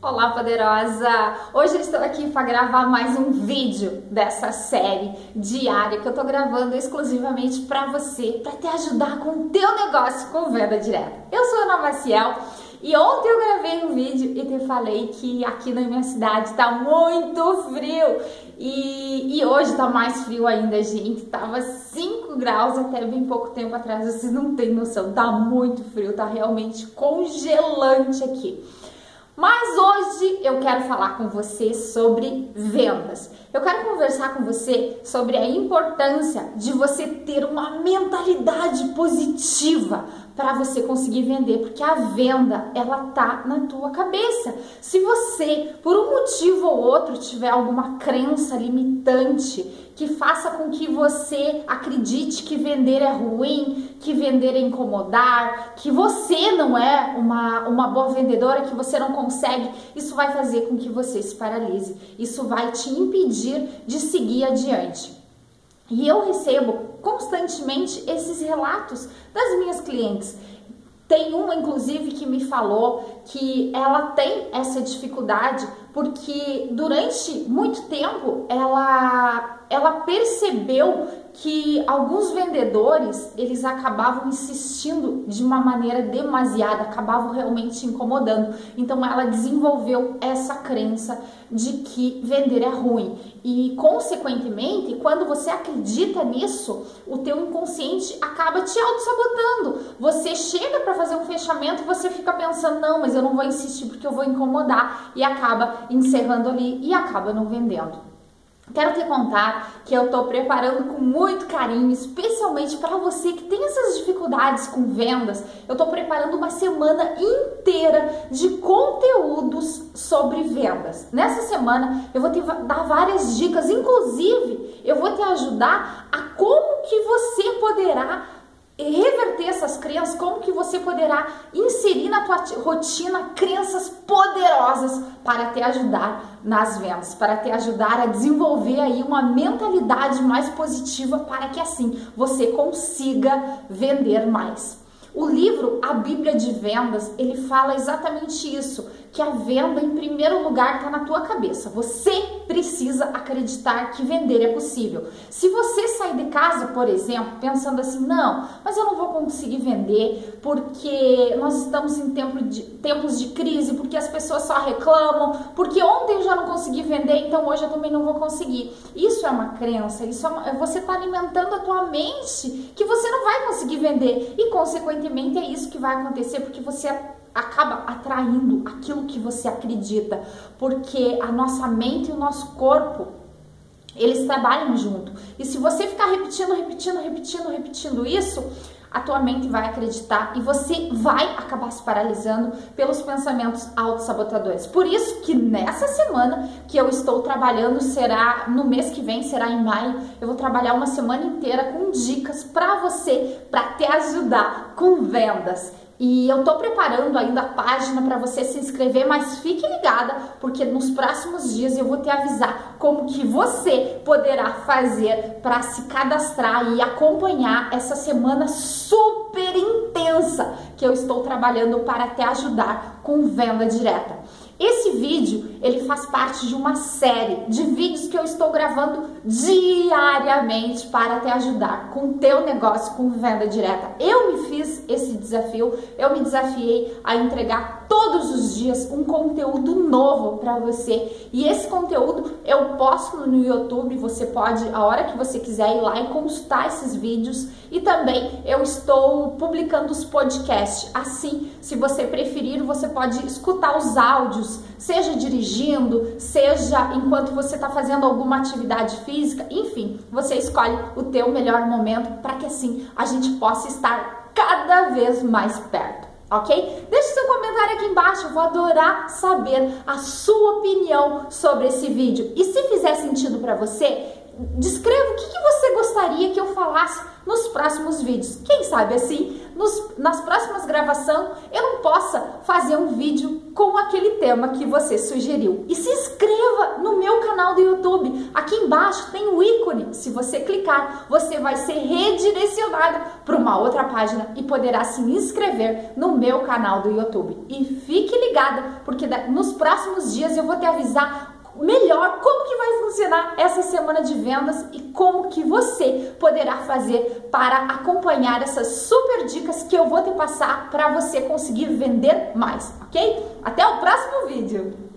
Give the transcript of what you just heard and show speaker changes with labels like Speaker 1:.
Speaker 1: Olá, poderosa! Hoje eu estou aqui para gravar mais um vídeo dessa série diária que eu estou gravando exclusivamente para você, para te ajudar com o teu negócio com venda direta. Eu sou Ana Maciel e ontem eu gravei um vídeo e te falei que aqui na minha cidade está muito frio e, e hoje está mais frio ainda, gente. Tava 5 graus até bem pouco tempo atrás, vocês não têm noção, tá muito frio, tá realmente congelante aqui. Mas hoje eu quero falar com você sobre vendas. Eu quero conversar com você sobre a importância de você ter uma mentalidade positiva para você conseguir vender, porque a venda ela tá na tua cabeça. Se você, por um motivo ou outro, tiver alguma crença limitante que faça com que você acredite que vender é ruim, que vender é incomodar, que você não é uma, uma boa vendedora, que você não consegue, isso vai fazer com que você se paralise. Isso vai te impedir de seguir adiante. E eu recebo constantemente esses relatos das minhas clientes. Tem uma, inclusive, que me falou que ela tem essa dificuldade porque durante muito tempo ela, ela percebeu que alguns vendedores eles acabavam insistindo de uma maneira demasiada, acabavam realmente incomodando. Então ela desenvolveu essa crença de que vender é ruim e consequentemente, quando você acredita nisso, o teu inconsciente acaba te auto-sabotando. Você chega para fazer um fechamento você fica pensando: "Não, mas eu não vou insistir porque eu vou incomodar" e acaba encerrando ali e acaba não vendendo. Quero te contar que eu estou preparando com muito carinho, especialmente para você que tem essas dificuldades com vendas. Eu estou preparando uma semana inteira de conteúdos sobre vendas. Nessa semana eu vou te dar várias dicas, inclusive eu vou te ajudar a como que você poderá crenças, como que você poderá inserir na tua rotina crenças poderosas para te ajudar nas vendas, para te ajudar a desenvolver aí uma mentalidade mais positiva para que assim você consiga vender mais. O livro A Bíblia de Vendas, ele fala exatamente isso, que a venda em primeiro lugar está na tua cabeça. Você precisa acreditar que vender é possível. Se você sair de casa, por exemplo, pensando assim, não, mas eu não vou conseguir vender porque nós estamos em tempo de, tempos de crise, porque as pessoas só reclamam, porque ontem eu já não consegui vender, então hoje eu também não vou conseguir. Isso é uma crença, isso é uma, você está alimentando a tua mente que você não vai conseguir vender e consequentemente é isso que vai acontecer porque você acaba atraindo aquilo que você acredita, porque a nossa mente e o nosso corpo eles trabalham junto. E se você ficar repetindo, repetindo, repetindo, repetindo isso, a tua mente vai acreditar e você vai acabar se paralisando pelos pensamentos autossabotadores. Por isso que nessa semana que eu estou trabalhando será no mês que vem, será em maio, eu vou trabalhar uma semana inteira com dicas para você, para te ajudar com vendas. E eu tô preparando ainda a página para você se inscrever, mas fique ligada, porque nos próximos dias eu vou te avisar como que você poderá fazer para se cadastrar e acompanhar essa semana super intensa que eu estou trabalhando para te ajudar com venda direta. Esse vídeo, ele faz parte de uma série de vídeos que eu estou gravando diariamente para te ajudar com o teu negócio com venda direta. Eu me fiz esse desafio, eu me desafiei a entregar todos os dias um conteúdo novo para você. E esse conteúdo eu posto no YouTube, você pode a hora que você quiser ir lá e consultar esses vídeos e também eu estou publicando os podcasts. Assim, se você preferir, você pode escutar os áudios, seja dirigindo, seja enquanto você está fazendo alguma atividade física, enfim, você escolhe o teu melhor momento para que assim a gente possa estar cada vez mais perto. Ok? Deixe seu comentário embaixo, vou adorar saber a sua opinião sobre esse vídeo. E se fizer sentido para você, descreva o que, que, você gostaria que eu falasse nos próximos vídeos. Quem sabe assim, nos, nas próximas gravações, eu não possa fazer um vídeo com aquele tema que você sugeriu. E se inscreva no meu canal do YouTube. Aqui embaixo tem o ícone. Se você clicar, você vai ser redirecionado para uma outra página e poderá se inscrever no meu canal do YouTube. E fique ligada, porque nos próximos dias eu vou te avisar melhor como que vai funcionar essa semana de vendas e como que você poderá fazer para acompanhar essas super dicas que eu vou te passar para você conseguir vender mais, ok? Até o próximo vídeo!